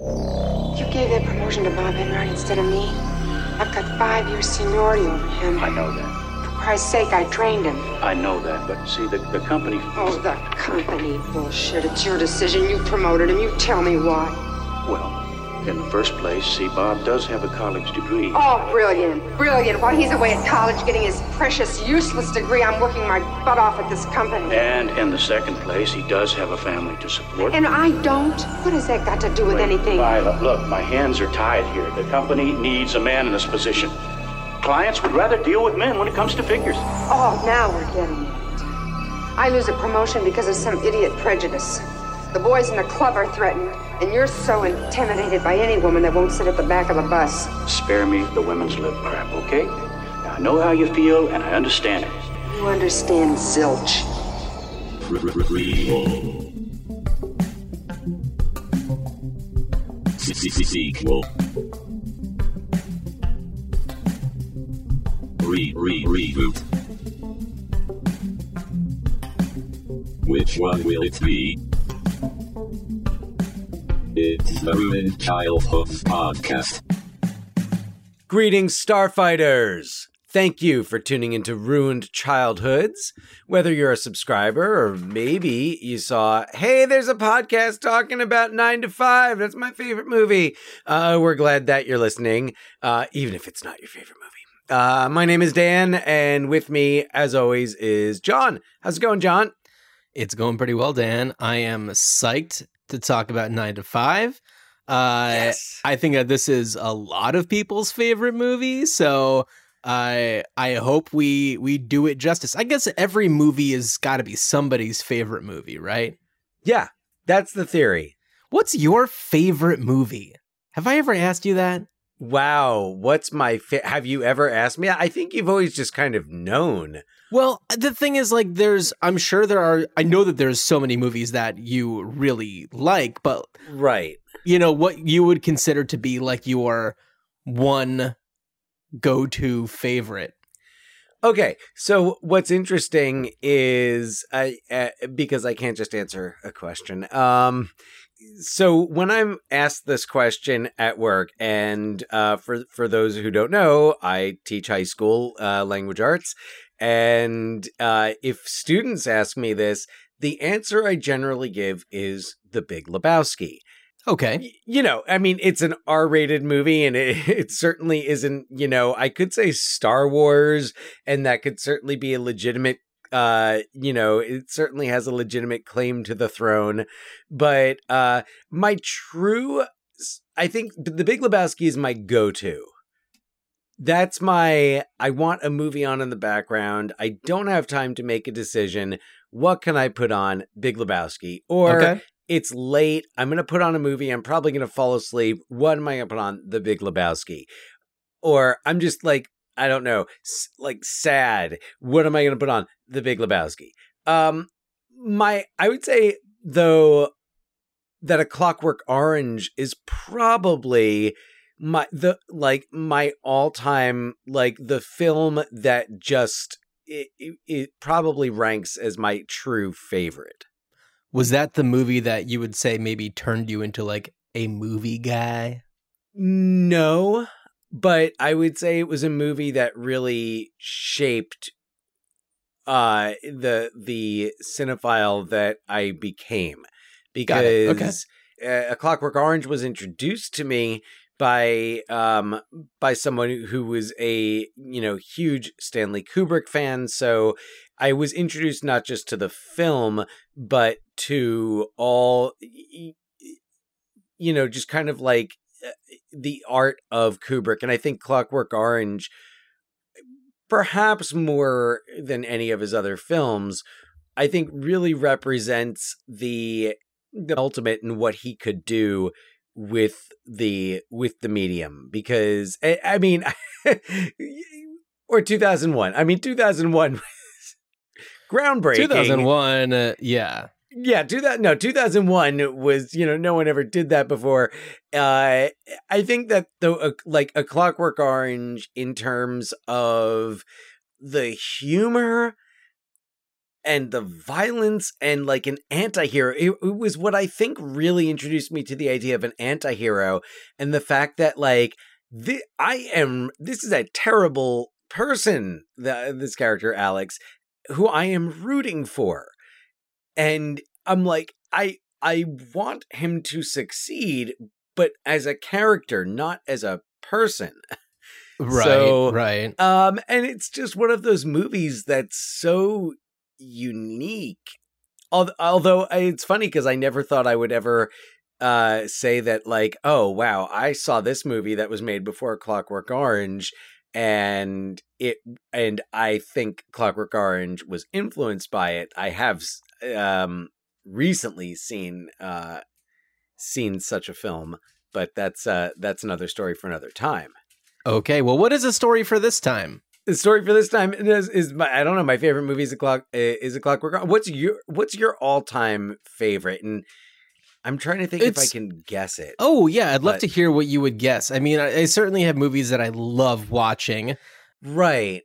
You gave that promotion to Bob Enright instead of me. I've got five years seniority over him. I know that. For Christ's sake, I trained him. I know that. But see, the, the company. Oh, the company bullshit. It's your decision. You promoted him. You tell me why. Well, in the first place, see, Bob does have a college degree. Oh, brilliant. Brilliant. While he's away at college getting his precious, useless degree, I'm working my butt off at this company. And in the second place, he does have a family to support. And I don't? What has that got to do with Wait, anything? Violet, look, my hands are tied here. The company needs a man in this position. Clients would rather deal with men when it comes to figures. Oh, now we're getting it. I lose a promotion because of some idiot prejudice. The boys in the club are threatened, and you're so intimidated by any woman that won't sit at the back of the bus. Spare me the women's lib crap, okay? Now, I know how you feel, and I understand it. You understand zilch. Sequel. Re re reboot. Which one will it be? It's the Ruined Childhood Podcast. Greetings, Starfighters! Thank you for tuning into Ruined Childhoods. Whether you're a subscriber or maybe you saw, hey, there's a podcast talking about 9 to 5. That's my favorite movie. Uh, we're glad that you're listening, uh, even if it's not your favorite movie. Uh, my name is Dan, and with me, as always, is John. How's it going, John? It's going pretty well, Dan. I am psyched to talk about 9 to 5. Uh, Yes. I think that this is a lot of people's favorite movie, so I I hope we we do it justice. I guess every movie has got to be somebody's favorite movie, right? Yeah, that's the theory. What's your favorite movie? Have I ever asked you that? Wow, what's my fa- have you ever asked me? I think you've always just kind of known. Well, the thing is, like, there's, I'm sure there are, I know that there's so many movies that you really like, but, Right. you know, what you would consider to be like your one go to favorite. Okay, so what's interesting is I uh, because I can't just answer a question. Um, so when I'm asked this question at work, and uh, for for those who don't know, I teach high school uh, language arts, and uh, if students ask me this, the answer I generally give is The Big Lebowski Okay. you know, I mean, it's an R-rated movie, and it, it certainly isn't. You know, I could say Star Wars, and that could certainly be a legitimate. Uh, you know, it certainly has a legitimate claim to the throne, but uh, my true, I think, The Big Lebowski is my go-to. That's my. I want a movie on in the background. I don't have time to make a decision. What can I put on? Big Lebowski, or Okay. it's late. I'm going to put on a movie. I'm probably going to fall asleep. What am I going to put on? The Big Lebowski. Or I'm just like, I don't know, like sad. What am I going to put on? The Big Lebowski. Um, my, I would say though that a Clockwork Orange is probably my the like my all time like the film that just it, it, it probably ranks as my true favorite. Was that the movie that you would say maybe turned you into like a movie guy? No, but I would say it was a movie that really shaped uh the the cinephile that I became it. Okay. because uh, A Clockwork Orange was introduced to me by um by someone who was a you know huge Stanley Kubrick fan so I was introduced not just to the film but to all you know just kind of like the art of Kubrick and I think Clockwork Orange perhaps more than any of his other films I think really represents the the ultimate in what he could do with the with the medium because I, I mean or 2001 I mean 2001 was groundbreaking 2001. Uh, yeah. Yeah, do that. No, 2001 was, you know, no one ever did that before. Uh, I think that the uh, like a Clockwork Orange in terms of the humor and the violence and like an anti-hero it, it was what i think really introduced me to the idea of an anti-hero and the fact that like thi- i am this is a terrible person the, this character alex who i am rooting for and i'm like i i want him to succeed but as a character not as a person Right, So- right. um, and it's just one of those movies that's so unique. Al- Although it's funny because I never thought I would ever uh, say that, like, oh wow, I saw this movie that was made before Clockwork Orange, and it, and I think Clockwork Orange was influenced by it. I have um recently seen uh seen such a film, but that's uh that's another story for another time. Okay, well, what is the story for this time? the story for this time is, is my I don't know my favorite movie is a clock uh, is a clockwork. What's your what's your all time favorite? And I'm trying to think if I can guess it. Oh, yeah, I'd love to hear what you would guess. I mean, I, I certainly have movies that I love watching. Right,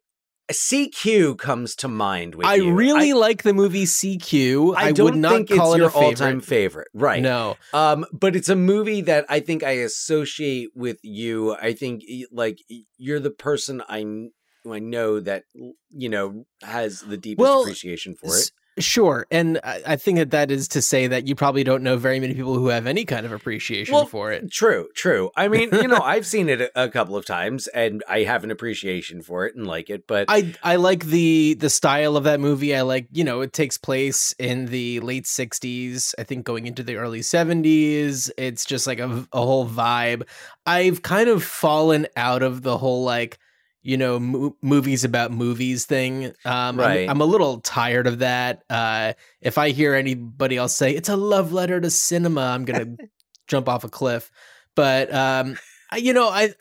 CQ comes to mind with you. I you. really like the movie CQ. I, I, don't would not think call it's it your all time favorite. Right. No. Um, but it's a movie that I think I associate with you. I think like you're the person I I know that you know has the deepest Well, appreciation for it. Sure, and I, I think that that is to say that you probably don't know very many people who have any kind of appreciation Well, for it. True, true. I mean, you know, I've seen it a, a couple of times, and I have an appreciation for it and like it. But I I like the the style of that movie. I like you know it takes place in the late '60s. I think going into the early '70s. It's just like a, a whole vibe. I've kind of fallen out of the whole like you know mo- movies about movies thing. Um, Right. I'm, I'm a little tired of that. Uh, if I hear anybody else say it's a love letter to cinema, I'm gonna jump off a cliff. But um, I, you know, I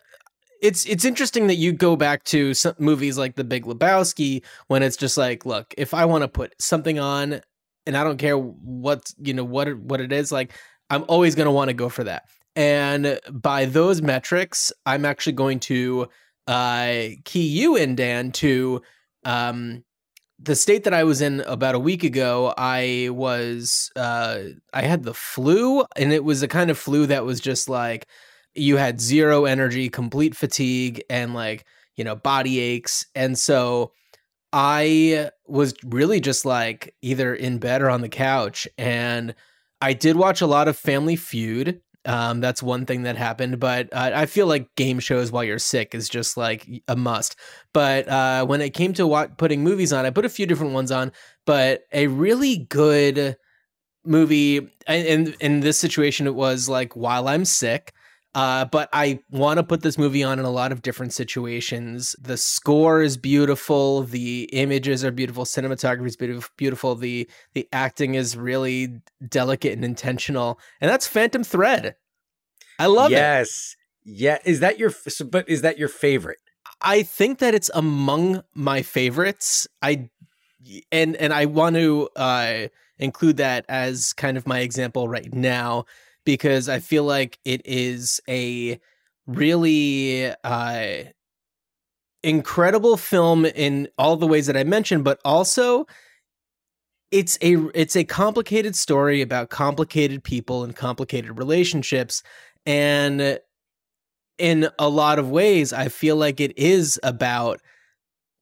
it's it's interesting that you go back to some movies like The Big Lebowski when it's just like, look, if I want to put something on, and I don't care what you know what what it is, like I'm always going to want to go for that. And by those metrics, I'm actually going to uh, key you in, Dan, to um, the state that I was in about a week ago. I was uh, I had the flu, and it was a kind of flu that was just like you had zero energy, complete fatigue, and like, you know, body aches. And so I was really just like either in bed or on the couch. And I did watch a lot of Family Feud. Um, that's one thing that happened, but uh, I feel like game shows while you're sick is just like a must. But uh, when it came to wa- putting movies on, I put a few different ones on, but a really good movie. And in, in this situation, it was like while I'm sick, uh, but I want to put this movie on in a lot of different situations. The score is beautiful. The images are beautiful. Cinematography is beautiful. The the acting is really delicate and intentional. And that's Phantom Thread. I love it. yes, yeah. Is that your? so- But is that your favorite? I think that it's among my favorites. I and and I want to uh, include that as kind of my example right now because I feel like it is a really uh, incredible film in all the ways that I mentioned, but also it's a it's a complicated story about complicated people and complicated relationships and in a lot of ways i feel like it is about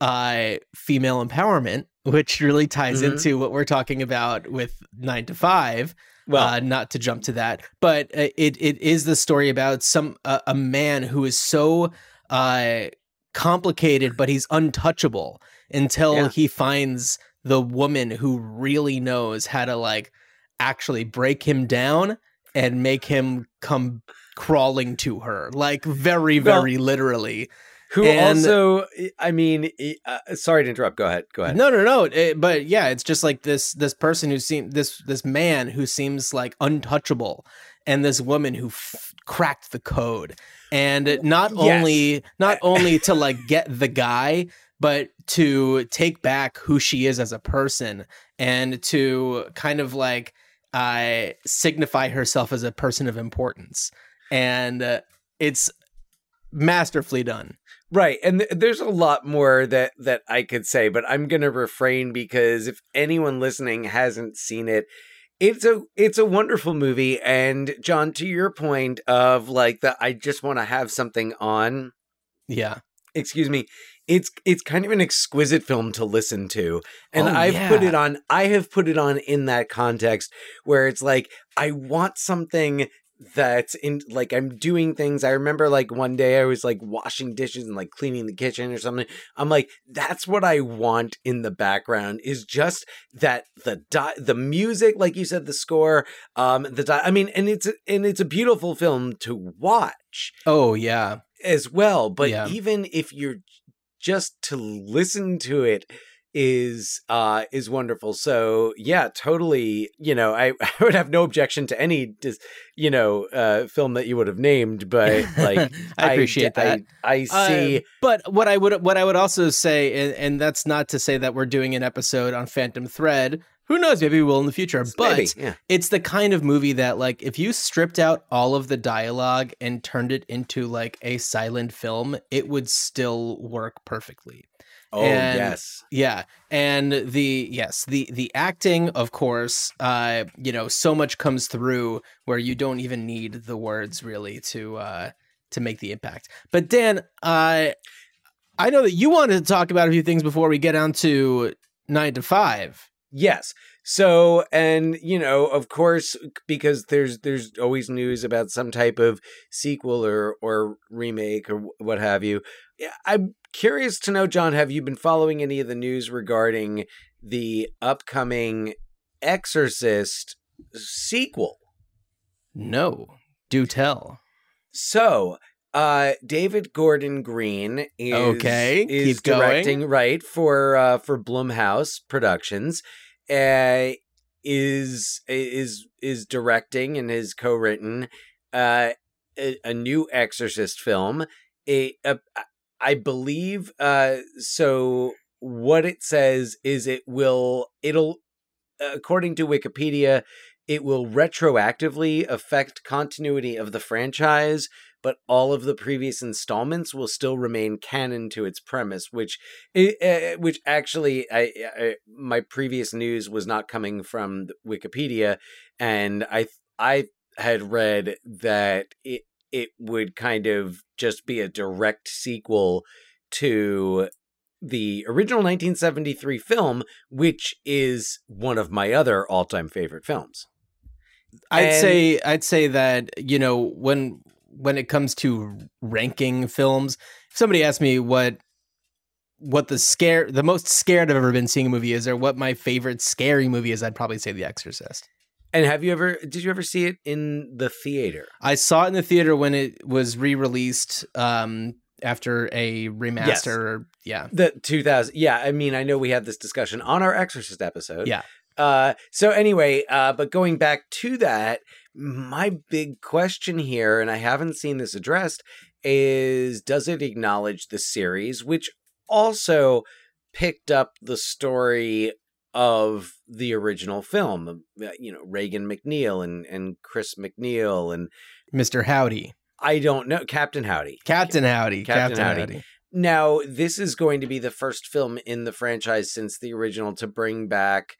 uh female empowerment which really ties Mhm. into what we're talking about with 9 to 5 Well, uh, not to jump to that, but uh, it it is the story about some uh, a man who is so uh, complicated, but he's untouchable until Yeah. he finds the woman who really knows how to like actually break him down and make him come crawling to her, like very Well, very literally. Who and- also? I mean, uh, sorry to interrupt. Go ahead. Go ahead. No, no, no. It- but yeah, it's just like this this person who seems this this man who seems like untouchable, and this woman who f- cracked the code, and not Yes. only not only to like get the guy, but to take back who she is as a person, and to kind of like uh, signify herself as a person of importance, and uh, it's masterfully done. Right. And th- there's a lot more that that I could say, but I'm going to refrain because if anyone listening hasn't seen it, it's a it's a wonderful movie and John to your point of like that I just want to have something on, Yeah. excuse me, it's it's kind of an exquisite film to listen to. And Oh, I've put it on I have put it on in that context where it's like I want something that's in like I'm doing things. I remember like one day I was like washing dishes and like cleaning the kitchen or something. I'm like, that's what I want in the background is just that the di- the music, like you said, the score, um, the di- I mean, and it's and it's a beautiful film to watch Oh yeah. as well. But Yeah. even if you're just to listen to it is uh is wonderful so yeah totally you know i, I would have no objection to any dis, you know uh film that you would have named but like I appreciate that. i, I see Uh, but what I would what I would also say, and, and that's not to say that we're doing an episode on Phantom Thread. Who knows? Maybe we will in the future. But maybe, yeah it's the kind of movie that, like, if you stripped out all of the dialogue and turned it into like a silent film, it would still work perfectly. Oh and- yes Yeah, and the yes, the the acting, of course, uh, you know, so much comes through where you don't even need the words really to uh to make the impact. But Dan, uh I know that you wanted to talk about a few things before we get on to nine to five. Yes. So, and you know, of course, because there's there's always news about some type of sequel or or remake or what have you. I'm curious to know, John, have you been following any of the news regarding the upcoming Exorcist sequel? No, do tell. So, uh, David Gordon Green is Okay, is keep going. directing right for uh, for Blumhouse Productions. Uh, is is is directing and has co-written uh, a, a new Exorcist film. A, a, I believe uh, so. What it says is it will it'll according to Wikipedia it will retroactively affect continuity of the franchise but all of the previous installments will still remain canon to its premise which uh, which actually I, I my previous news was not coming from wikipedia and i i had read that it it would kind of just be a direct sequel to the original 1973 film which is one of my other all-time favorite films. I'd And- say I'd say that you know when when it comes to ranking films, if somebody asked me what what the scare the most scared I've ever been seeing a movie is or what my favorite scary movie is, I'd probably say The Exorcist. and have you ever did you ever see it in the theater I saw it in the theater when it was re-released um after a remaster. Yeah. The 2000. Yeah, I mean, I know we had this discussion on our Exorcist episode. Yeah. Uh, so anyway, uh, but going back to that, my big question here, and I haven't seen this addressed, is does it acknowledge the series, which also picked up the story of the original film? uh, You know, Regan MacNeil and and Chris MacNeil, and Mr. Howdy. I don't know Captain Howdy. Captain Howdy. Captain Captain, Howdy. Howdy. Now, this is going to be the first film in the franchise since the original to bring back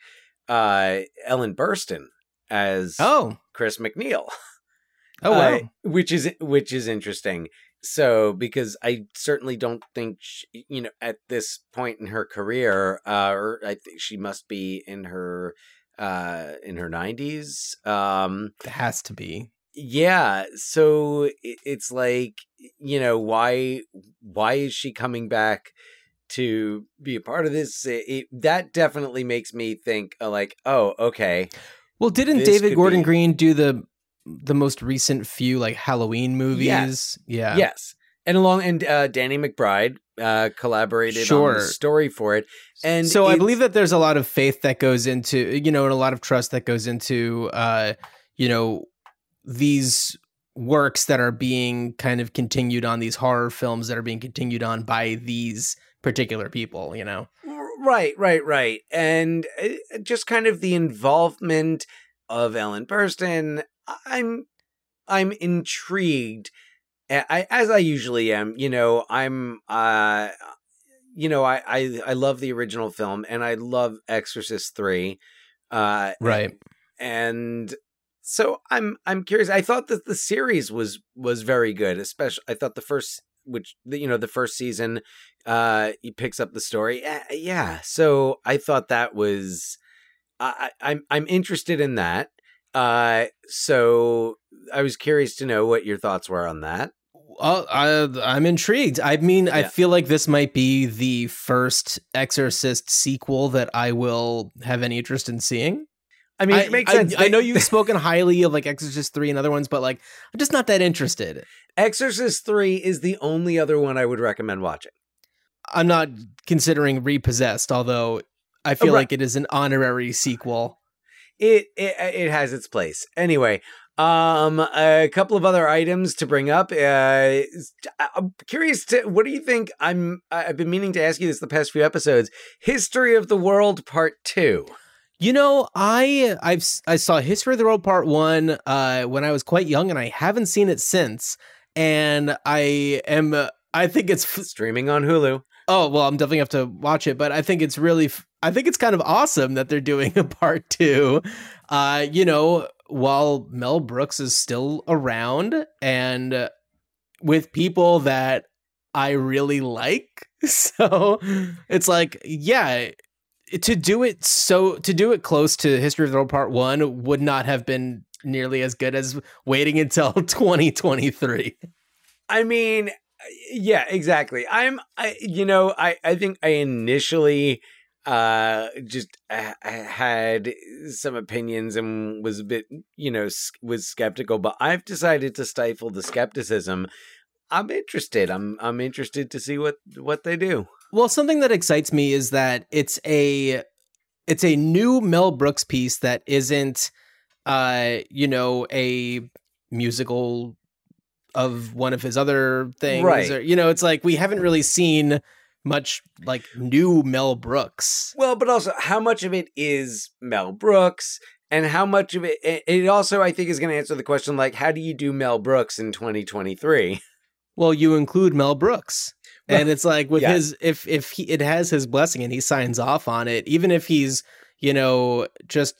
uh, Ellen Burstyn as Oh. Chris MacNeil, Oh wow. uh, which is which is interesting. So, because I certainly don't think she, you know at this point in her career, uh, or I think she must be in her uh in her 90s um it has to be. yeah so it, it's like you know why why is she coming back to be a part of this it, it- that definitely makes me think uh, like oh okay Well, didn't This David Gordon be- Green do the the most recent few like Halloween movies? Yeah. yes. And along and uh danny mcbride uh collaborated on the story for it. And so I believe that there's a lot of faith that goes into you know and a lot of trust that goes into uh you know these works that are being kind of continued on these horror films that are being continued on by these particular people you know Right, right, right. And uh, just kind of the involvement of Ellen Burstyn, I'm I'm intrigued I, as I usually am, you know, I'm, uh, you know, I, I, I love the original film and I love Exorcist three, uh, Right. and so I'm, I'm curious. I thought that the series was was very good, especially I thought the first, which you know, the first season, uh, he picks up the story. Uh, yeah, so I thought that was, I, I I'm I'm interested in that. Uh, so I was curious to know what your thoughts were on that. Well, I, I'm intrigued. I mean, I feel like this might be the first Exorcist sequel that I will have any interest in seeing. I mean, I, it makes I- sense. I, know you've spoken highly of like Exorcist 3 and other ones, but like, I'm just not that interested. Exorcist 3 is the only other one I would recommend watching. I'm not considering Repossessed, although I feel right. like it is an honorary sequel. It, it it has its place. Anyway, um a couple of other items to bring up. Uh I'm curious to what do you think I'm I've been meaning to ask you this the past few episodes. History of the World Part 2. You know, I I've I saw History of the World Part One uh, when I was quite young, and I haven't seen it since. And I am uh, I think it's f- Streaming on Hulu. oh well, I'm definitely have to watch it, but I think it's really f- I think it's kind of awesome that they're doing a part two. Uh, you know, while Mel Brooks is still around and uh, with people that I really like, so it's like yeah to do it so to do it close to history of the world part one would not have been nearly as good as waiting until 2023 I mean, yeah, exactly. I'm, I, you know, I, I think I initially, uh, just had some opinions and was a bit, you know, was skeptical, but I've decided to stifle the skepticism. I'm interested. I'm, I'm interested to see what, what they do. Well something that excites me is that it's a it's a new mel brooks piece that isn't uh you know a musical of one of his other things Right. or you know it's like we haven't really seen much like new mel brooks Well, but also how much of it is Mel Brooks and how much of it, it it also, I think is going to answer the question, like, how do you do Mel Brooks in 2023? Well, you include Mel Brooks. And it's like with yeah. his if if he it has his blessing and he signs off on it, even if he's, you know, just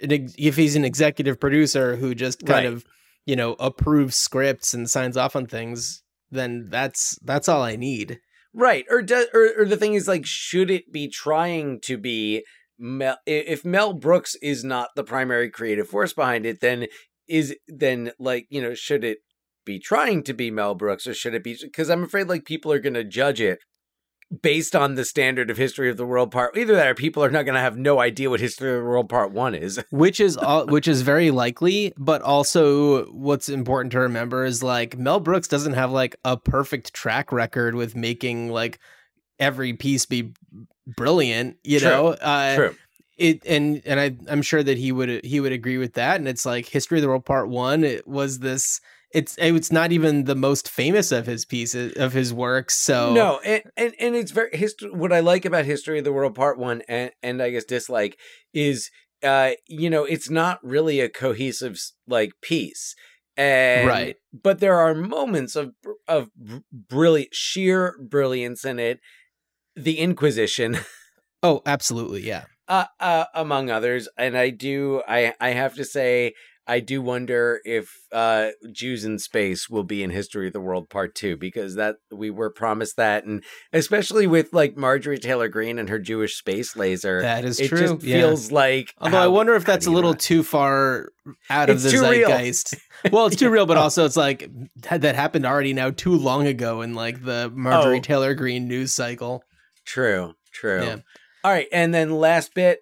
an, if he's an executive producer who just kind Right. of, you know, approves scripts and signs off on things, then that's that's all I need. Right. Or, do, or or the thing is like should it be trying to be Mel if Mel Brooks is not the primary creative force behind it then is then like, you know, should it be trying to be Mel Brooks or should it be cuz I'm afraid like people are going to judge it based on the standard of history of the world part either that or people are not going to have no idea what history of the world part 1 is. Which is all, which is very likely, but also what's important to remember is like Mel Brooks doesn't have like a perfect track record with making like every piece be brilliant, you True. know. Uh True. it and and I I'm sure that he would he would agree with that. And it's like History of the World Part One. It was this. It's it's not even the most famous of his pieces of his works. So No, and, and and it's very history. What I like about History of the World Part One, and and I guess dislike is, uh, you know, it's not really a cohesive like piece, and Right. But there are moments of of brilliant, sheer brilliance in it. The Inquisition, Oh, absolutely, yeah. uh, uh, among others, and I do, I I have to say. I do wonder if uh, Jews in space will be in History of the World Part Two because that we were promised that, and especially with like Marjorie Taylor Greene and her Jewish space laser, That is it true. just yeah. feels like. Although I wonder if that's a little not- too far out of It's the zeitgeist. Well, it's too real, but also it's like that happened already now too long ago in like the Marjorie Oh. Taylor Greene news cycle. True, true. Yeah. All right, and then last bit.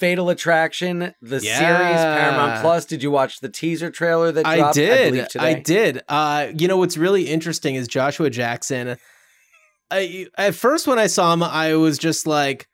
Fatal Attraction, the series, Paramount Plus. Did you watch the teaser trailer that I did. I, today? did. Uh, you know what's really interesting is Joshua Jackson. I at first when I saw him, I was just like,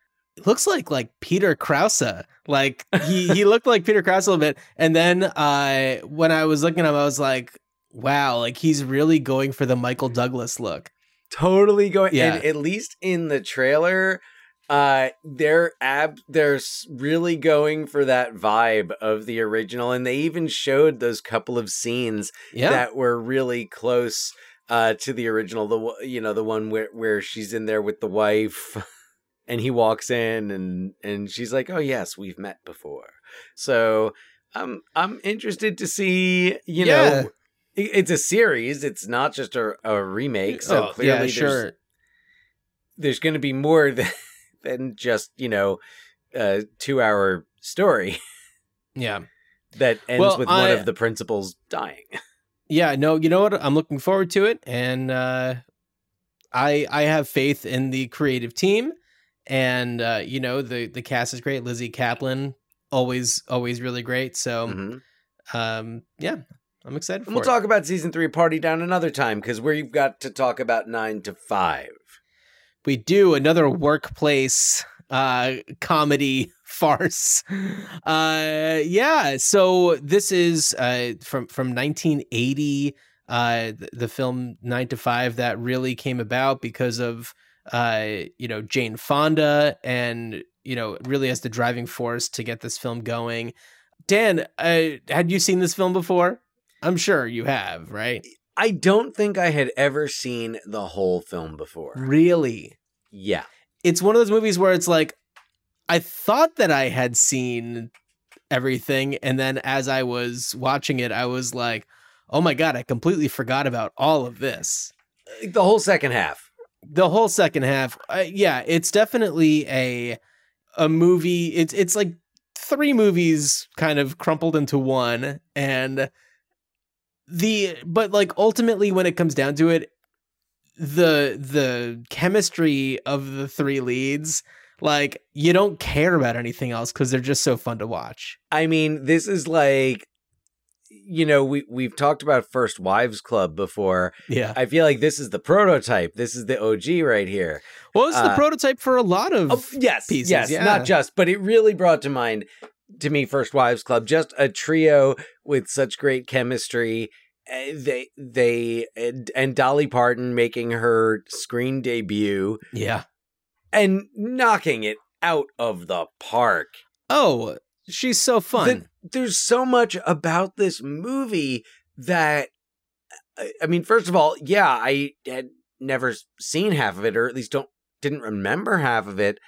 looks like like Peter Krause. Like he he looked like Peter Krause a little bit. And then uh, when I was looking at him, I was like, wow, like he's really going for the Michael Douglas look. totally going Yeah. and at least in the trailer uh they're ab they're really going for that vibe of the original and they even showed those couple of scenes Yeah. that were really close uh, to the original. The one- you know the one where where she's in there with the wife, and he walks in and and she's like, "Oh yes, we've met before." So I'm I'm interested to see. You Yeah. know, i- it's a series. It's not just a, a remake. So Oh, clearly, yeah, there's there's going to be more than, than just you know a two hour story Yeah. that ends Well, with I- one of the principals dying. Yeah, no, you know what? I'm looking forward to it, and uh, I I have faith in the creative team, and uh, you know the the cast is great. Lizzy Caplan, always always really great. So, Mhm. um, yeah, I'm excited for we'll it. talk about season three party down another time because we've got to talk about nine to five. We do another workplace uh comedy farce. Uh yeah so this is uh from from 1980 uh the, the film 9 to 5 that really came about because of uh you know Jane Fonda and you know really as the driving force to get this film going. Dan uh had you seen this film before? I'm sure you have right I don't think I had ever seen the whole film before. really Yeah. it's one of those movies where it's like I thought that I had seen everything and then as I was watching it I was like oh my god I completely forgot about all of this the whole second half. the whole second half uh, yeah it's definitely a a movie it's it's like three movies kind of crumpled into one and the but like ultimately when it comes down to it the the chemistry of the three leads like you don't care about anything else because they're just so fun to watch I mean, this is like, you know, we we've talked about First Wives Club before. yeah I feel like this is the prototype. This is the OG right here. well it's the uh, prototype for a lot of Oh, yes, pieces, yes, yeah. not just, but it really brought to mind to me First Wives Club, just a trio with such great chemistry. Uh, They they and, Dolly Parton making her screen debut yeah and knocking it out of the park. oh she's so fun The- there's so much about this movie that I- I mean, first of all, yeah, I had never seen half of it, or at least don't didn't remember half of it.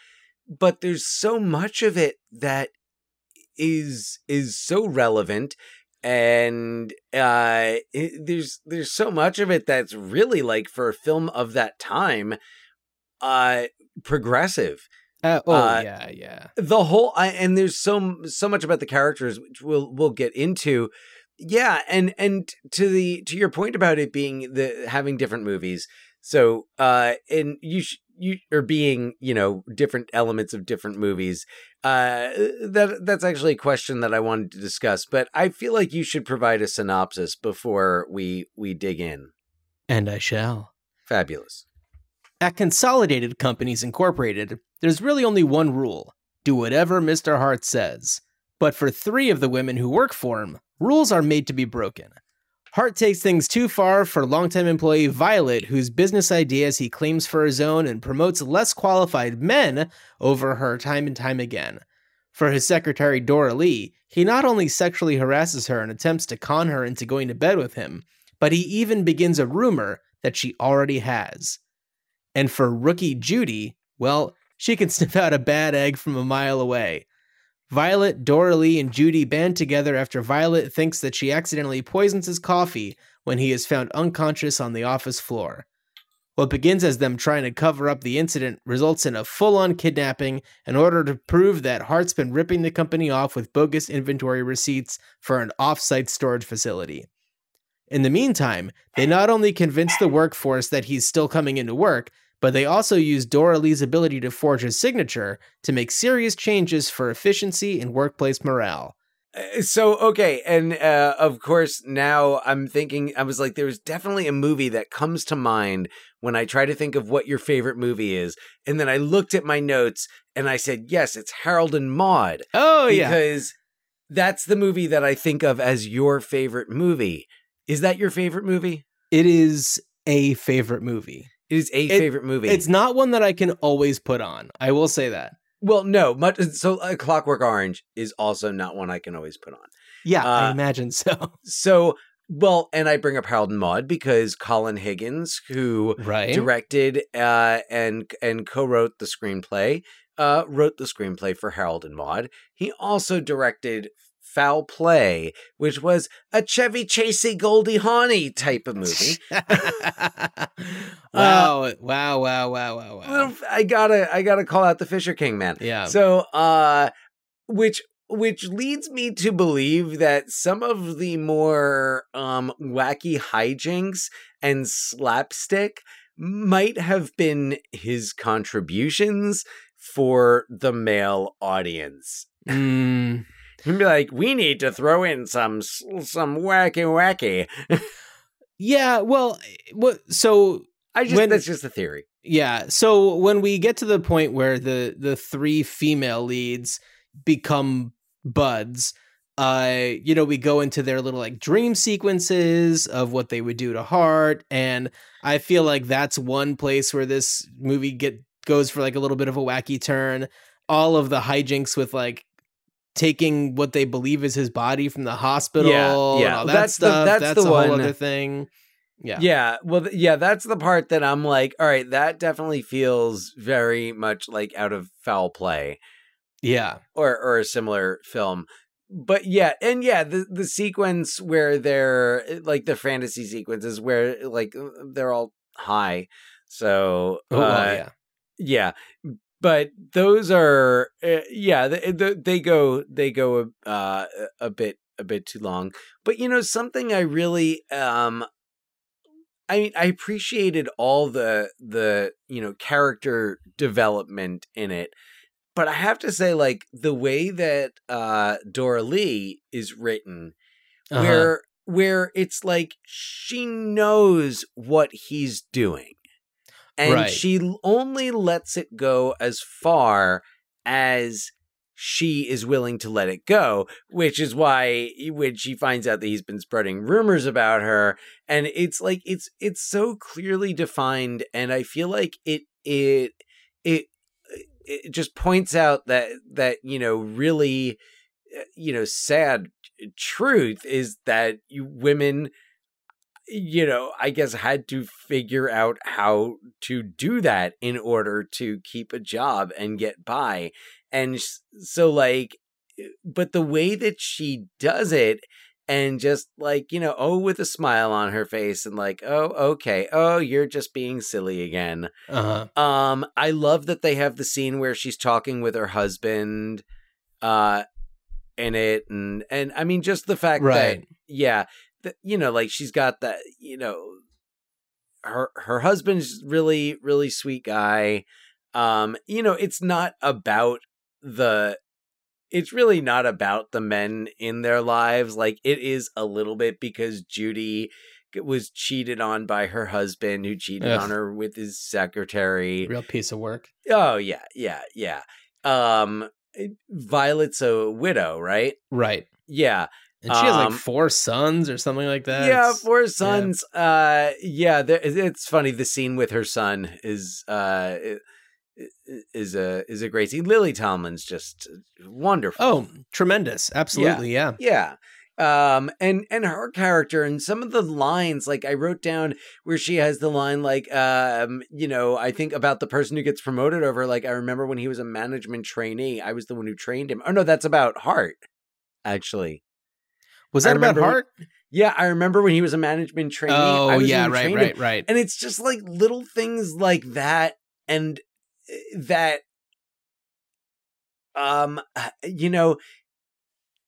But there's so much of it that is is so relevant, and uh, it, there's there's so much of it that's really like for a film of that time, uh, progressive. Uh, oh uh, yeah yeah. the whole I, and there's so so much about the characters which we'll we'll get into. Yeah and and to the to your point about it being the having different movies so uh and you sh- you or being you know different elements of different movies uh that that's actually a question that I wanted to discuss but I feel like you should provide a synopsis before we we dig in and I shall fabulous At Consolidated Companies Incorporated, there's really only one rule do whatever Mr. Hart says. But for three of the women who work for him, rules are made to be broken. Hart takes things too far for longtime employee Violet, whose business ideas he claims for his own and promotes less qualified men over her time and time again. For his secretary Doralee, he not only sexually harasses her and attempts to con her into going to bed with him, but he even begins a rumor that she already has. And for rookie Judy, well, she can sniff out a bad egg from a mile away. Violet, Doralee, and Judy band together after Violet thinks that she accidentally poisons his coffee when he is found unconscious on the office floor. What begins as them trying to cover up the incident results in a full on kidnapping in order to prove that Hart's been ripping the company off with bogus inventory receipts for an off site storage facility. In the meantime, they not only convince the workforce that he's still coming into work, but they also use Doralee's ability to forge his signature to make serious changes for efficiency and workplace morale. Uh, So okay, and uh, of course now I'm thinking I was like, there's definitely a movie that comes to mind when I try to think of what your favorite movie is, and then I looked at my notes and I said, yes, it's Harold and Maude Oh, yeah, because that's the movie that I think of as your favorite movie. Is that your favorite movie? It is a favorite movie. It is a It- favorite movie. It's not one that I can always put on. I will say that. well, no, much so. Uh, Clockwork Orange is also not one I can always put on. Yeah, I Uh, imagine so. So, well, and I bring up Harold and Maude because Colin Higgins, who Right. directed uh, and and co-wrote the screenplay, uh, wrote the screenplay for Harold and Maude. He also directed Foul Play, which was a Chevy Chasey Goldie Hawney type of movie. wow, wow, wow, wow, wow, wow. Little- I gotta I gotta call out the Fisher King man. Yeah. So uh which which leads me to believe that some of the more um wacky hijinks and slapstick might have been his contributions for the male audience. Mm, He'd be like, "We need to throw in some some wacky wacky." yeah, well, what so I just When- that's just a theory. Yeah. So when we get to the point where the the three female leads become buds, uh, you know, we go into their little like dream sequences of what they would do to Hart, and I feel like that's one place where this movie get goes for like a little bit of a wacky turn. All of the hijinks with like taking what they believe is his body from the hospital, yeah. all that That's the- that's that's the whole one- other thing. Yeah. Yeah. Well, yeah, that's the part that I'm like, all right, that definitely feels very much like out of foul play Yeah. or or a similar film. But yeah, and yeah, the the sequence where they're like the fantasy sequences where like they're all high. So Oh, well, uh, yeah. yeah but those are uh, yeah they, they they go they go uh a bit a bit too long. But you know something i really um i mean i appreciated all the the you know character development in it. But i have to say like the way that uh doralee is written Uh-huh. where where it's like she knows what he's doing and Right. she only lets it go as far as she is willing to let it go which is why when she finds out that he's been spreading rumors about her and it's like it's it's so clearly defined and i feel like it it it it just points out that that you know really uh, you know sad truth is that you women you know i guess had to figure out how to do that in order to keep a job and get by. And so like but the way that she does it and just like you know oh with a smile on her face and like oh okay. Oh you're just being silly again. Uh-huh. um, I love that they have the scene where she's talking with her husband, uh, in it, and and I mean just the fact that yeah, that you know, like she's got that, you know, her her husband's really really sweet guy. Um, you know, it's not about the it's really not about the men in their lives. Like it is a little bit because Judy was cheated on by her husband who cheated Ugh. on her with his secretary. Real piece of work. Oh yeah, yeah, yeah. Um Violet's a widow, right? Right. Yeah. And she has like Um, four sons or something like that. yeah, It's- four sons. Uh yeah, there, it's funny the scene with her son is uh is a is a great scene. Lily Tomlin's just wonderful. Oh, tremendous. Absolutely. Yeah. Yeah. Um and and her character and some of the lines like I wrote down where she has the line like um you know I think about the person who gets promoted over like I remember when he was a management trainee I was the one who trained him. Oh no, that's about Hart actually. Was that about remember when- Yeah, I remember when he was a management trainee. Oh, yeah. Right. Right. Right. And it's just like little things like that and uh, that um you know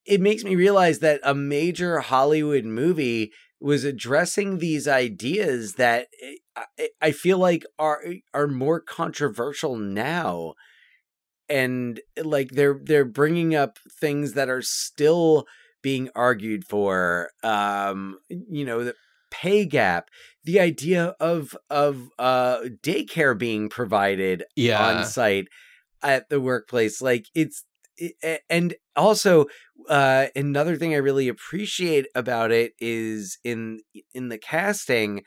it makes me realize that a major Hollywood movie was addressing these ideas that eh, I, I feel like are are more controversial now and like they're they're bringing up things that are still being argued for um you know the pay gap the idea of of uh daycare being provided Yeah. on site at the workplace like it's it, and also uh another thing i really appreciate about it is in in the casting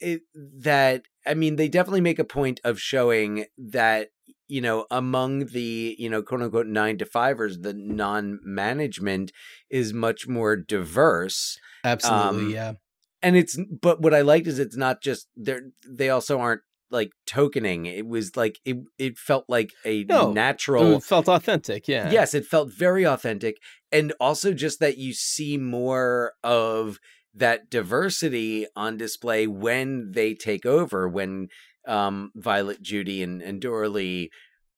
it, that i mean they definitely make a point of showing that you know, among the, you know, quote unquote nine to fivers, the non management is much more diverse. Absolutely, Um, yeah. And it's, but what I liked is it's not just, they're, they also aren't like tokening. It was like, it, it felt like a No, natural. It felt authentic, yeah. Yes, it felt very authentic. And also just that you see more of that diversity on display when they take over, when um, Violet, Judy, and, and Doralee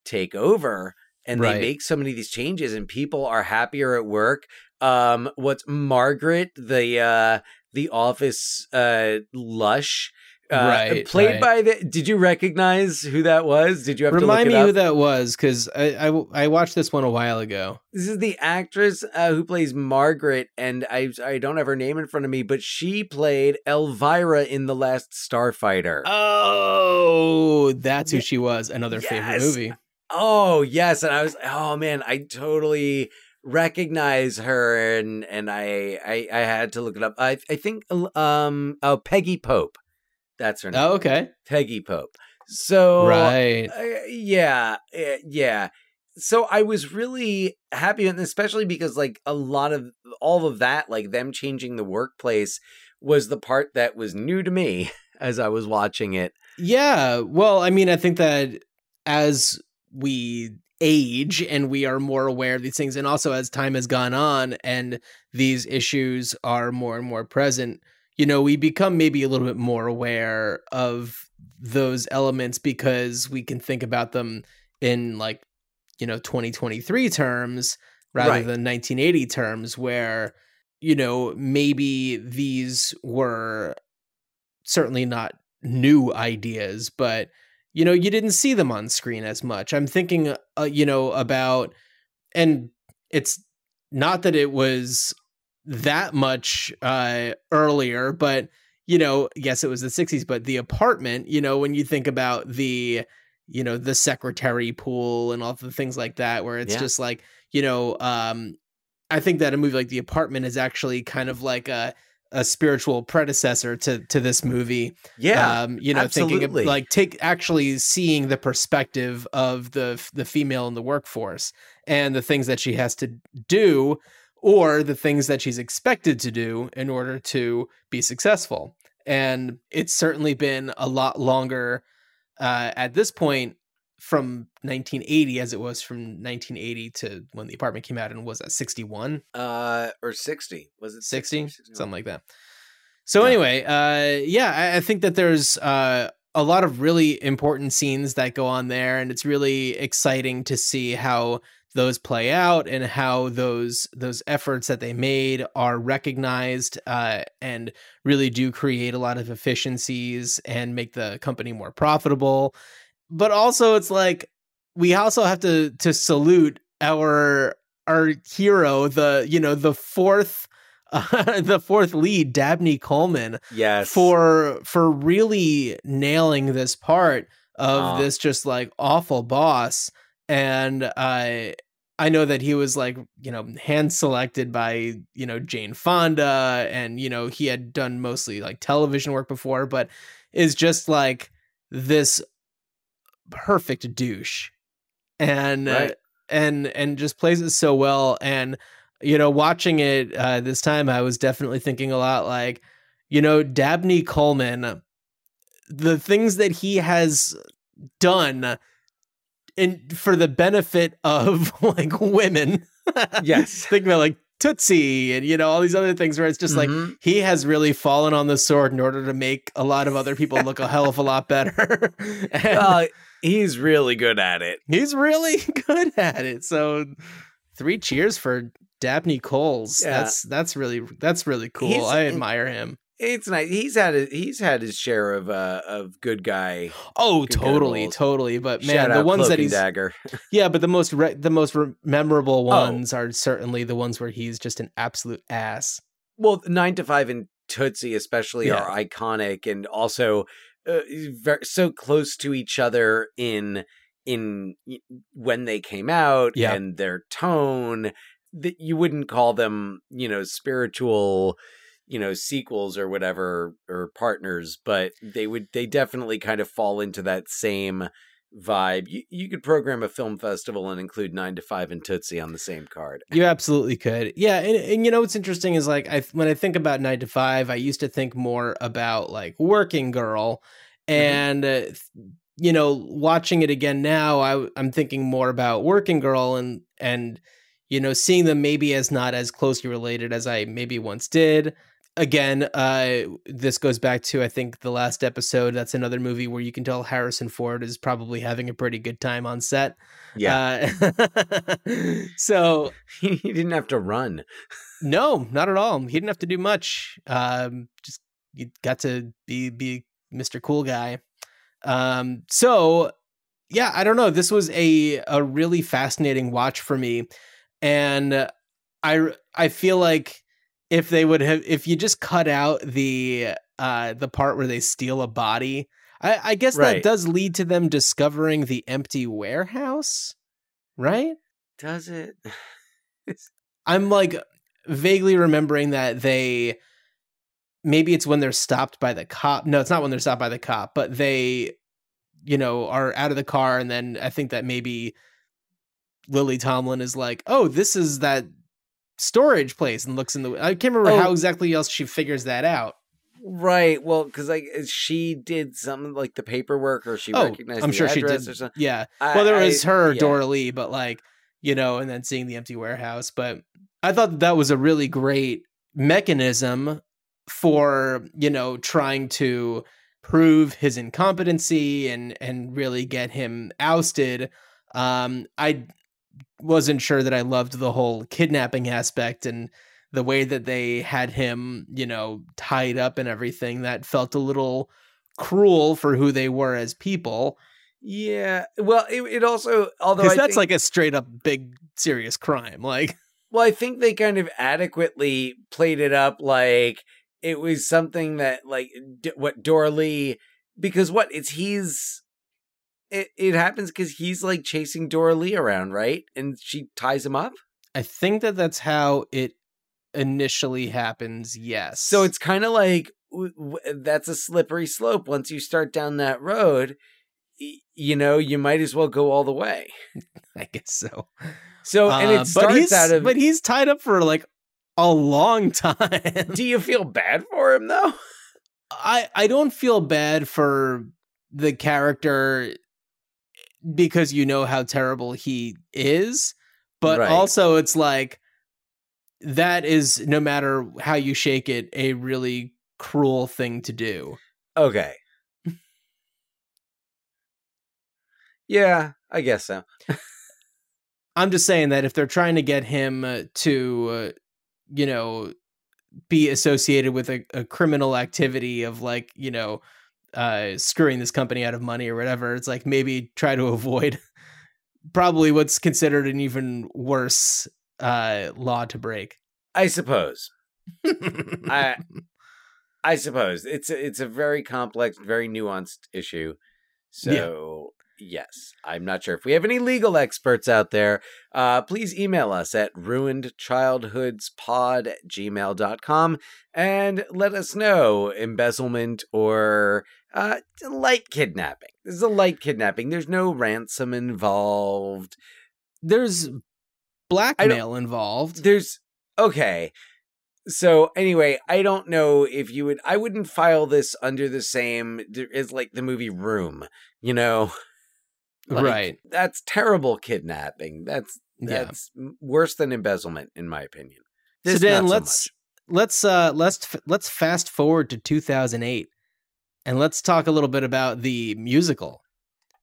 take over and Right. they make so many of these changes and people are happier at work. Um, what's Margaret, the uh, the office uh, lush, uh, Right, played right. by the. Did you recognize who that was? Did you have Remind to me up? who that was, because I, I I watched this one a while ago. This is the actress uh, who plays Margaret, and I I don't have her name in front of me, but she played Elvira in the last Starfighter. Oh, that's who she was. Another favorite movie. oh yes, and I was oh man, I totally recognize her, and and I I, I had to look it up. I I think um oh Peggy Pope, that's her name, Oh, okay. Peggy Pope. So right. Uh, yeah, uh, yeah. So I was really happy, and especially because like a lot of all of that, like them changing the workplace, was the part that was new to me as I was watching it. Yeah. Well, I mean, I think that as we age and we are more aware of these things, and also as time has gone on and these issues are more and more present, you know, we become maybe a little bit more aware of those elements because we can think about them in like, you know, 2023 terms rather Right. than 1980 terms, where, you know, maybe these were certainly not new ideas, but you know, you didn't see them on screen as much. I'm thinking, uh, you know, about, and it's not that it was that much uh, earlier, but you know, yes, it was the 60s, but the apartment, you know, when you think about the, you know, the secretary pool and all the things like that, where it's Yeah. just like, you know, um, I think that a movie like The Apartment is actually kind of like a, a spiritual predecessor to to this movie. Yeah, um, you know, thinking absolutely. of like take actually seeing the perspective of the the female in the workforce and the things that she has to do or the things that she's expected to do in order to be successful. And it's certainly been a lot longer uh, at this point from 1980 as it was from 1980 to when the apartment came out and was at 61 uh, or sixty was it 60 or 61? something like that so Yeah. anyway uh yeah I, I think that there's uh a lot of really important scenes that go on there and it's really exciting to see how those play out and how those those efforts that they made are recognized uh, and really do create a lot of efficiencies and make the company more profitable. But also it's like we also have to to salute our our hero the you know the fourth uh, the fourth lead Dabney Coleman yes. for for really nailing this part of Aw. this just like awful boss and I I know that he was like you know hand selected by you know Jane Fonda and you know he had done mostly like television work before but is just like this perfect douche and uh, Right. and and just plays it so well and you know watching it uh this time I was definitely thinking a lot like you know Dabney Coleman the things that he has done and for the benefit of like women Yes. think about like Tootsie and you know all these other things where it's just like Mhm. he has really fallen on the sword in order to make a lot of other people look a hell of a lot better. and Uh, he's really good at it. he's really good at it. So three cheers for Dabney Coleman. Yeah. That's that's really that's really cool. He's- I admire him. It's nice. He's had a, he's had his share of uh of good guy. Oh, Good totally, roles. totally. But man, Shout the ones that he's dagger. yeah, but the most re- the most re- memorable Oh. ones are certainly the ones where he's just an absolute ass. Well, nine to five and Tootsie especially Yeah. are iconic and also uh, very, so close to each other in in when they came out Yeah. and their tone that you wouldn't call them you know spiritual you know sequels or whatever or partners but they would they definitely kind of fall into that same vibe. You, you could program a film festival and include nine to five and Tootsie on the same card. You absolutely could. Yeah, and, and you know what's interesting is like I when I think about nine to five, I used to think more about like Working Girl, and uh, you know, watching it again now, I, I'm thinking more about Working Girl and and you know seeing them maybe as not as closely related as I maybe once did again, uh, this goes back to I think the last episode. That's another movie where you can tell Harrison Ford is probably having a pretty good time on set. Yeah. Uh, so he didn't have to run. No, not at all. He didn't have to do much. Um, just you got to be be Mr. Cool Guy. Um, so yeah, I don't know. This was a a really fascinating watch for me, and I I feel like if they would have if you just cut out the uh the part where they steal a body i i guess Right. that does lead to them discovering the empty warehouse right Does it? i'm like vaguely remembering that they maybe it's when they're stopped by the cop no it's not when they're stopped by the cop but they you know are out of the car and then i think that maybe lily tomlin is like oh this is that storage place and looks in the i can't remember Oh. how exactly else she figures that out Right. Well, because like she did something like the paperwork, or she oh recognized i'm sure she did or something. yeah I- well there I- was her yeah. dora lee but like you know and then seeing the empty warehouse but i thought that was a really great mechanism for you know trying to prove his incompetency and and really get him ousted um i wasn't sure that i loved the whole kidnapping aspect and the way that they had him you know tied up and everything that felt a little cruel for who they were as people Yeah. Well, it, it also although I that's think- like a straight up big serious crime like Well, I think they kind of adequately played it up like it was something that like D- what Doralee because what it's he's it it happens because he's like chasing Doralee around, right? And she ties him up. i think that that's how it initially happens yes So it's kind of like w- w- that's a slippery slope. Once you start down that road, y- you know you might as well go all the way. i guess so So and Uh, it starts but he's out of. but he's tied up for like a long time do you feel bad for him though? I I don't feel bad for the character because you know how terrible he is, but Right. also it's like that is no matter how you shake it a really cruel thing to do. Okay. yeah, I guess so. I'm just saying that if they're trying to get him uh, to uh, you know be associated with a, a criminal activity of like, you know, uh screwing this company out of money or whatever, it's like maybe try to avoid probably what's considered an even worse uh law to break. I suppose. I I suppose it's a, it's a very complex, very nuanced issue. So yes, I'm not sure if we have any legal experts out there. Uh, please email us at ruinedchildhoodspod at gmail.com and let us know embezzlement or uh, light kidnapping. This is a light kidnapping. There's no ransom involved. There's blackmail involved. there's okay so anyway i don't know if you would i wouldn't file this under the same as like the movie room you know Like, right. that's terrible kidnapping that's that's m worse than embezzlement in my opinion So Dan, so let's much. let's uh let's let's fast forward to 2008 and let's talk a little bit about the musical.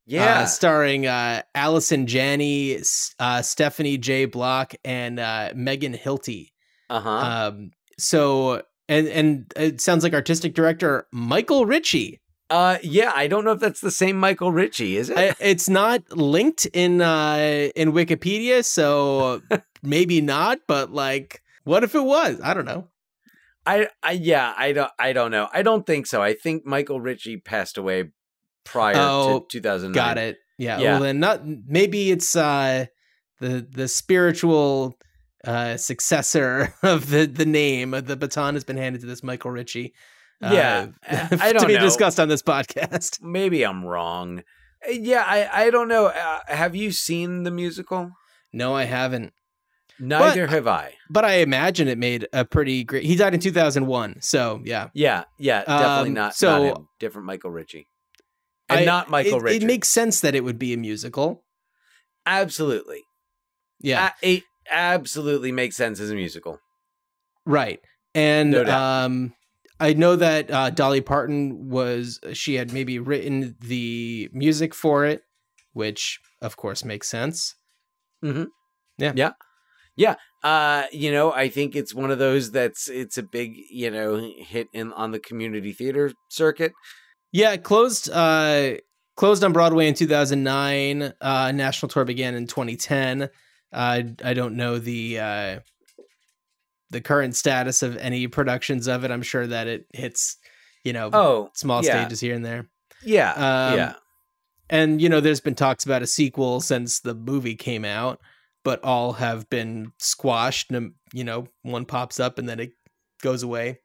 yeah uh, starring uh, Allison Janney, uh, Stephanie J. Block, and uh, Megan Hilty. uh-huh Um, so, and and it sounds like artistic director Michael Ritchie. Uh yeah i don't know if that's the same michael ritchie is it I, it's not linked in uh, in Wikipedia, so maybe not. But like, what if it was? I don't know. I, I yeah i don't i don't know i don't think so i think michael ritchie passed away prior Oh, to 2009 Got it. Yeah. Yeah. Well, then not. Maybe it's uh, the the spiritual uh, successor of the the name. of The baton has been handed to this Michael Ritchie. Uh, Yeah, I to don't be know. discussed on this podcast. maybe I'm wrong. Uh, Yeah, I I don't know. Uh, have you seen the musical? No, I haven't. Neither But- have I. But I imagine it made a pretty great. He died in 2001, so yeah. Yeah, yeah, definitely Um, not. so- not different Michael Ritchie, and I- not Michael it, Ritchie. It makes sense that it would be a musical. absolutely. Yeah, A- it absolutely makes sense as a musical. right. And No um, I know that uh, Dolly Parton was she had maybe written the music for it, which of course makes sense. Mhm. Yeah. Yeah. Yeah, uh, you know, I think it's one of those that's it's a big, you know, hit in on the community theater circuit. Yeah, it closed uh closed on Broadway in 2009. Uh national tour began in 2010. Uh, I don't know the uh the current status of any productions of it. I'm sure that it hits, you know, Oh, small yeah. stages here and there. yeah, Um, yeah. And you know, there's been talks about a sequel since the movie came out, but all have been squashed. And you know, one pops up and then it goes away.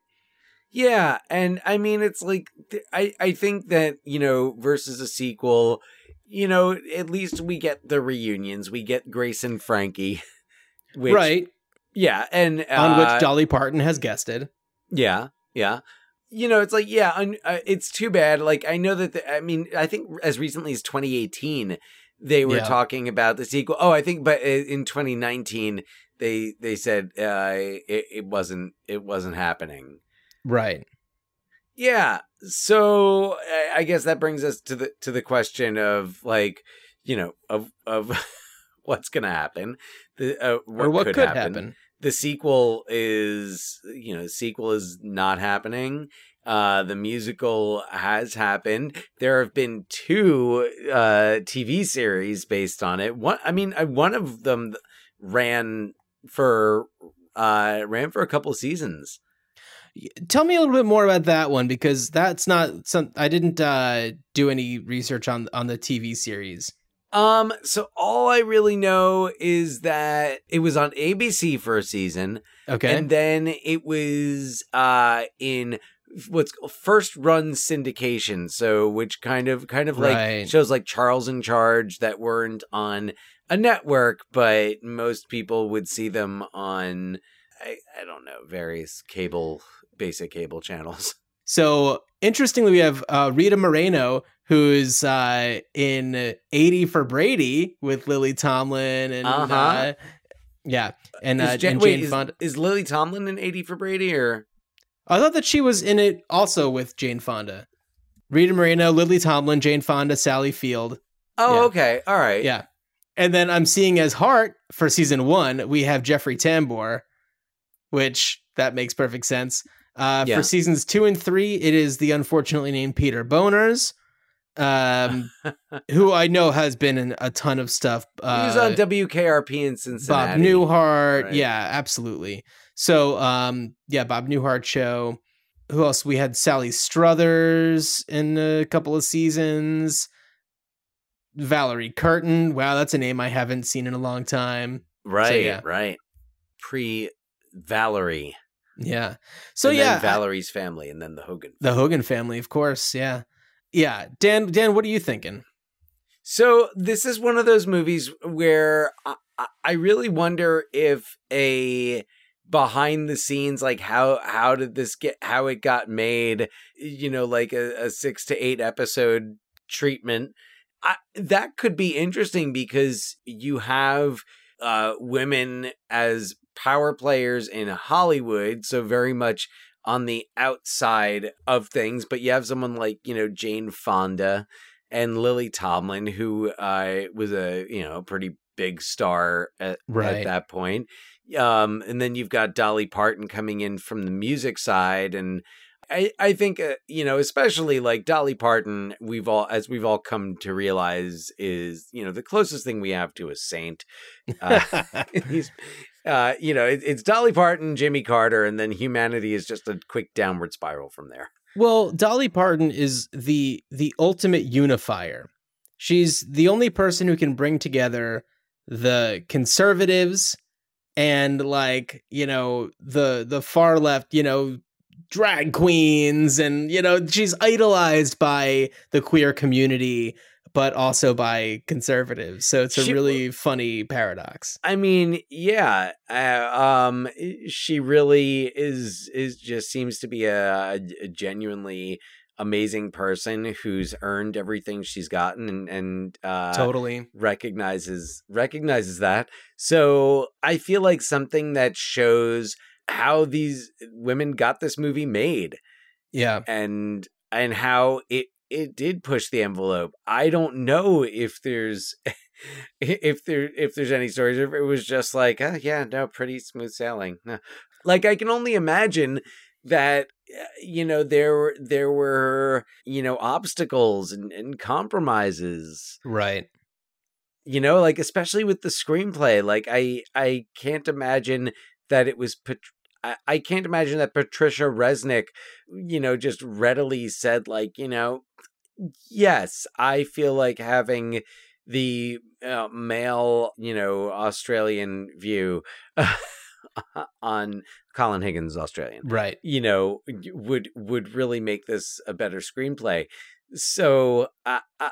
Yeah, and I mean it's like I I think that, you know, versus a sequel, you know, at least we get the reunions. We get Grace and Frankie. Which, right. Yeah, and On uh, which Dolly Parton has guested. Yeah, yeah. You know, it's like yeah, un, uh, it's too bad. Like I know that the, I mean, I think as recently as 2018 they were Yeah. talking about the sequel. Oh, I think but in 2019 they they said uh it, it wasn't it wasn't happening. Right. Yeah. So I- I guess that brings us to the to the question of like, you know, of of what's going to happen. The uh, what or what could, could, happen. happen. The sequel is, you know, sequel is not happening. Uh, the musical has happened. There have been two uh, TV series based on it. One, I mean, uh, one of them ran for uh, ran for a couple seasons. Tell me a little bit more about that one because that's not some. I didn't uh, do any research on on the TV series. Um, so all I really know is that it was on ABC for a season, Okay. and then it was uh in what's called first run syndication. So which kind of kind of like Right. shows like Charles in Charge that weren't on a network, but most people would see them on I, I don't know various cable basic cable channels. so interestingly, we have uh, Rita Moreno, who's uh, in 80 for Brady with Lily Tomlin and Uh-huh. uh, yeah, and, uh, Is Ja- and wait, Jane is, Fonda. is Lily Tomlin in eighty for Brady or? I thought that she was in it also with Jane Fonda. Rita Moreno, Lily Tomlin, Jane Fonda, Sally Field. Oh, Yeah. okay, all right. Yeah. And then I'm seeing as Hart for season one, we have Jeffrey Tambor, which that makes perfect sense. Uh, Yeah. For seasons two and three, it is the unfortunately named Peter Bonerz, um, who I know has been in a ton of stuff. Uh, he was on WKRP in Cincinnati. Bob Newhart. right? Yeah, absolutely. So, um, yeah, Bob Newhart show. Who else? We had Sally Struthers in a couple of seasons. Valerie Curtin. Wow, that's a name I haven't seen in a long time. Right, yeah. right. Pre Valerie. Yeah. So and yeah, then Valerie's family, and then the Hogan. the Hogan family, of course. Yeah. Yeah. Dan, Dan, what are you thinking? So this is one of those movies where I, I- I really wonder if a behind the scenes like how how did this get how it got made you know like a, a six to eight episode treatment I, that could be interesting because you have uh women as power players in hollywood so very much on the outside of things but you have someone like you know jane fonda and Lily Tomlin, who uh, was a you know pretty big star at, Right. at that point. Um, and then you've got Dolly Parton coming in from the music side, and I I think uh, you know especially like Dolly Parton, we've all as we've all come to realize is you know the closest thing we have to a saint. Uh, he's uh, you know it, it's Dolly Parton, Jimmy Carter, and then humanity is just a quick downward spiral from there. Well, Dolly Parton is the the ultimate unifier. She's the only person who can bring together the conservatives and like, you know, the the far left, you know, drag queens and you know, she's idolized by the queer community, but also by conservatives. So it's a She- really funny paradox. I mean, yeah. Uh, um, she really is is just seems to be a, a genuinely amazing person who's earned everything she's gotten and and uh, totally. recognizes recognizes that. So I feel like something that shows how these women got this movie made Yeah. and and how it it did push the envelope. I don't know if there's if there if there's any stories if it was just like oh yeah no pretty smooth sailing no. like I can only imagine that uh, you know there were there were you know obstacles and, and compromises Right. you know like especially with the screenplay like i i can't imagine that it was Pat- I, I can't imagine that patricia resnick you know just readily said like you know yes i feel like having the uh, male you know australian view on colin higgins australian Right. you know would would really make this a better screenplay so i i,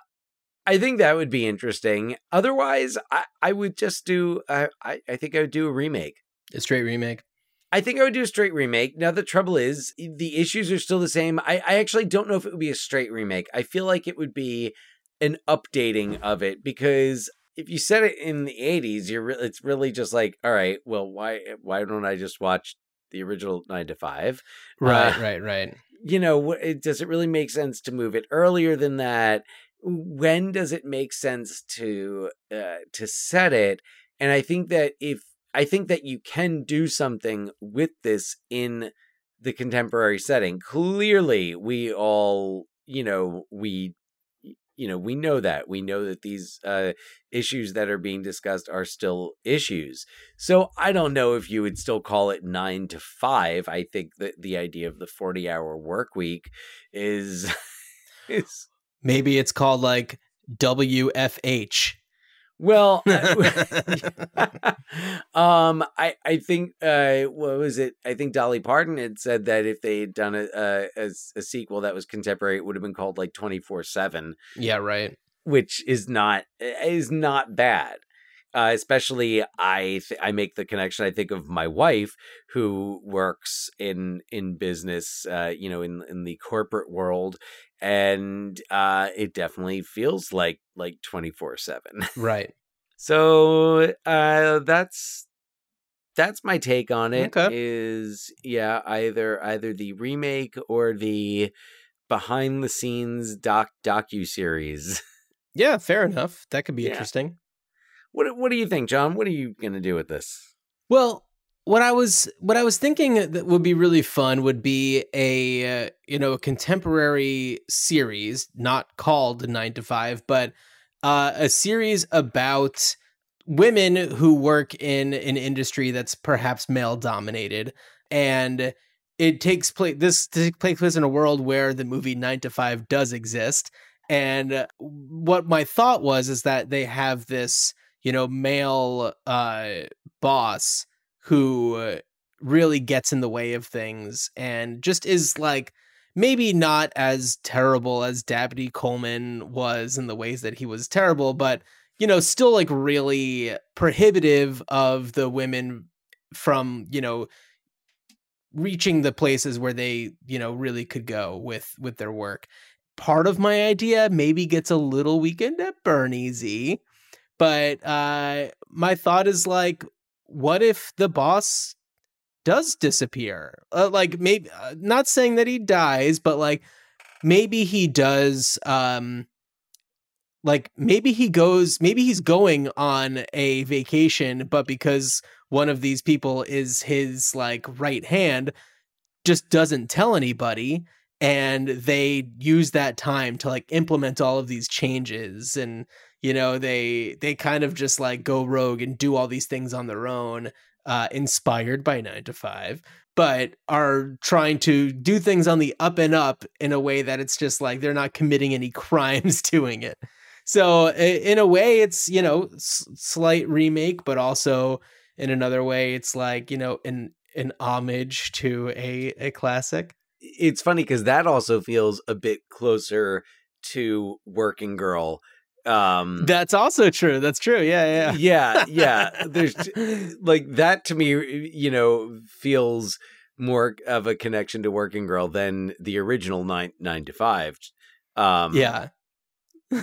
I think that would be interesting otherwise i i would just do i i think i would do a remake A straight remake. I think I would do a straight remake. Now the trouble is the issues are still the same. I, I actually don't know if it would be a straight remake. I feel like it would be an updating of it because if you set it in the 80s, you're re- it's really just like, all right, well, why why don't I just watch the original 9 to 5? Right, Uh, right, right. you know, it, does it really make sense to move it earlier than that? When does it make sense to uh, to set it? And I think that if I think that you can do something with this in the contemporary setting. Clearly, we all, you know, we you know, we know that. We know that these uh issues that are being discussed are still issues. So I don't know if you would still call it 9 to 5. I think that the idea of the 40-hour work week is is Maybe it's called like WFH. Well, um, I I think uh, what was it? I think Dolly Parton had said that if they had done a a, a, sequel that was contemporary, it would have been called like twenty four seven, yeah, right. which is not is not bad. Uh, especially, I th- I make the connection. I think of my wife who works in in business, uh, you know, in in the corporate world, and uh, it definitely feels like like twenty four seven. Right. So uh that's that's my take on it. Okay. Is yeah, either either the remake or the behind the scenes doc docu series. Yeah, fair enough. That could be Yeah. interesting. What what do you think, John? What are you going to do with this? Well, what I was what I was thinking that would be really fun would be a uh, you know a contemporary series, not called Nine to Five, but uh, a series about women who work in an industry that's perhaps male dominated, and it takes place. This takes place in a world where the movie Nine to Five does exist, and uh, what my thought was is that they have this you know male uh boss who uh, really gets in the way of things and just is like maybe not as terrible as Dabney Coleman was in the ways that he was terrible, but you know, still like really prohibitive of the women from, you know, reaching the places where they, you know, really could go with with their work. Part of my idea maybe gets a little weekend at Bernie's but uh my thought is like what if the boss does disappear? Uh, like maybe uh, not saying that he dies but like maybe he does um like maybe he goes maybe he's going on a vacation but because one of these people is his like right hand just doesn't tell anybody and they use that time to like implement all of these changes and you know they they kind of just like go rogue and do all these things on their own uh inspired by 9 to 5 but are trying to do things on the up and up in a way that it's just like they're not committing any crimes doing it. So in a way it's you know slight remake but also in another way it's like you know an an homage to a a classic. It's funny because that also feels a bit closer to Working Girl Um, That's also true. That's true. Yeah, yeah. yeah, yeah. There's like that to me, you know, feels more of a connection to Working Girl than the original nine nine to five. Um, yeah.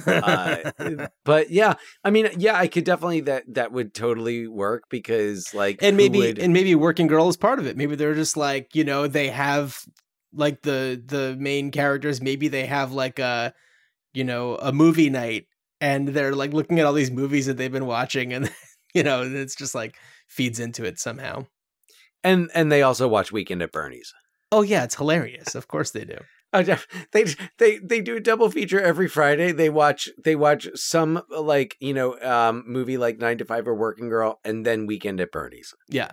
uh, but yeah, I mean, yeah, I could definitely that that would totally work because like and maybe would- and maybe working girl is part of it maybe they're just like you know they have like the the main characters maybe they have like a you know a movie night and they're like looking at all these movies that they've been watching and you know it's just like feeds into it somehow and and they also watch Weekend at Bernie's. oh yeah it's hilarious of course they do Oh, they they they do a double feature every Friday. They watch they watch some like you know um movie like Nine to Five or Working Girl, and then Weekend at Bernie's. yeah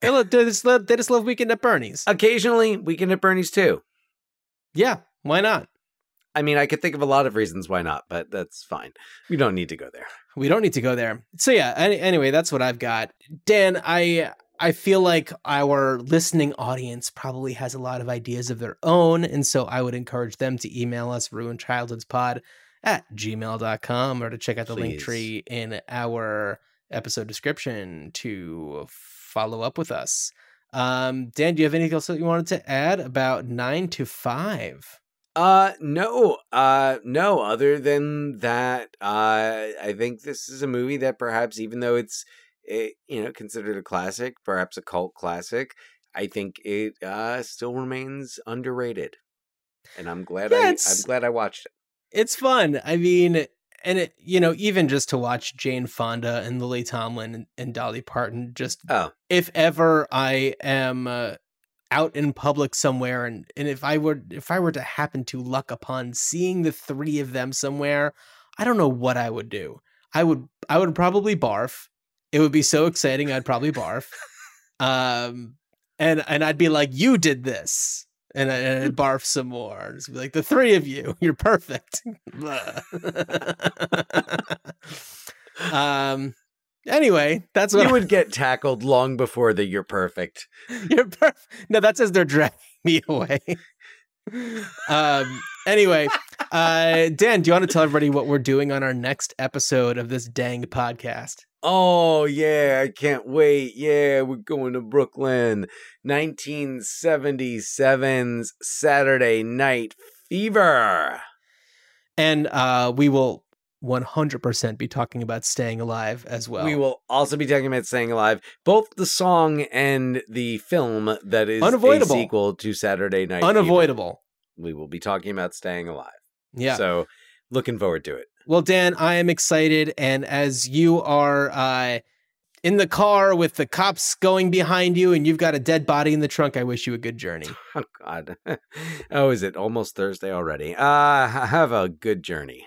they, lo- they, just love, they just love weekend at bernie's Occasionally, Weekend at Bernie's too. yeah why not I mean, I could think of a lot of reasons why not, but that's fine. We don't need to go there. we don't need to go there. So yeah, any, anyway, that's what I've got. Dan, I I feel like our listening audience probably has a lot of ideas of their own, and so I would encourage them to email us ruinchildhoodspod at gmail.com or to check out the link tree in our episode description to follow up with us. Um, Dan, do you have anything else that you wanted to add about nine to five? Uh no. Uh no, other than that, uh I think this is a movie that perhaps even though it's eh, you know considered a classic, perhaps a cult classic, I think it uh still remains underrated. And I'm glad Yeah, I I'm glad I watched it. it's fun. I mean, and it, you know, even just to watch Jane Fonda and Lily Tomlin and, and Dolly Parton, just Oh. if ever I am uh, out in public somewhere, and and if I were if I were to happen to luck upon seeing the three of them somewhere, I don't know what I would do. I would I would probably barf. It would be so exciting. I'd probably barf. Um, and and I'd be like, "You did this." And, I- and I'd barf some more. And Just be like, the three of you, you're perfect. um. Anyway, that's what You would get tackled long before the you're perfect. you're perfect. No, that says they're dragging me away. um. Anyway, uh, Dan, do you want to tell everybody what we're doing on our next episode of this dang podcast? Oh yeah, I can't wait. Yeah, we're going to Brooklyn. 1977's Saturday Night Fever. And uh, we will 100% be talking about staying alive as well. We will also be talking about Staying Alive, both the song and the film that is Unavoidable. a sequel to Saturday Night unavoidable. We will be talking about Staying Alive. Yeah. So looking forward to it. Well, Dan, I am excited. And as you are uh, in the car with the cops going behind you and you've got a dead body in the trunk, I wish you a good journey. Oh God. oh, is it almost Thursday already? Uh have a good journey.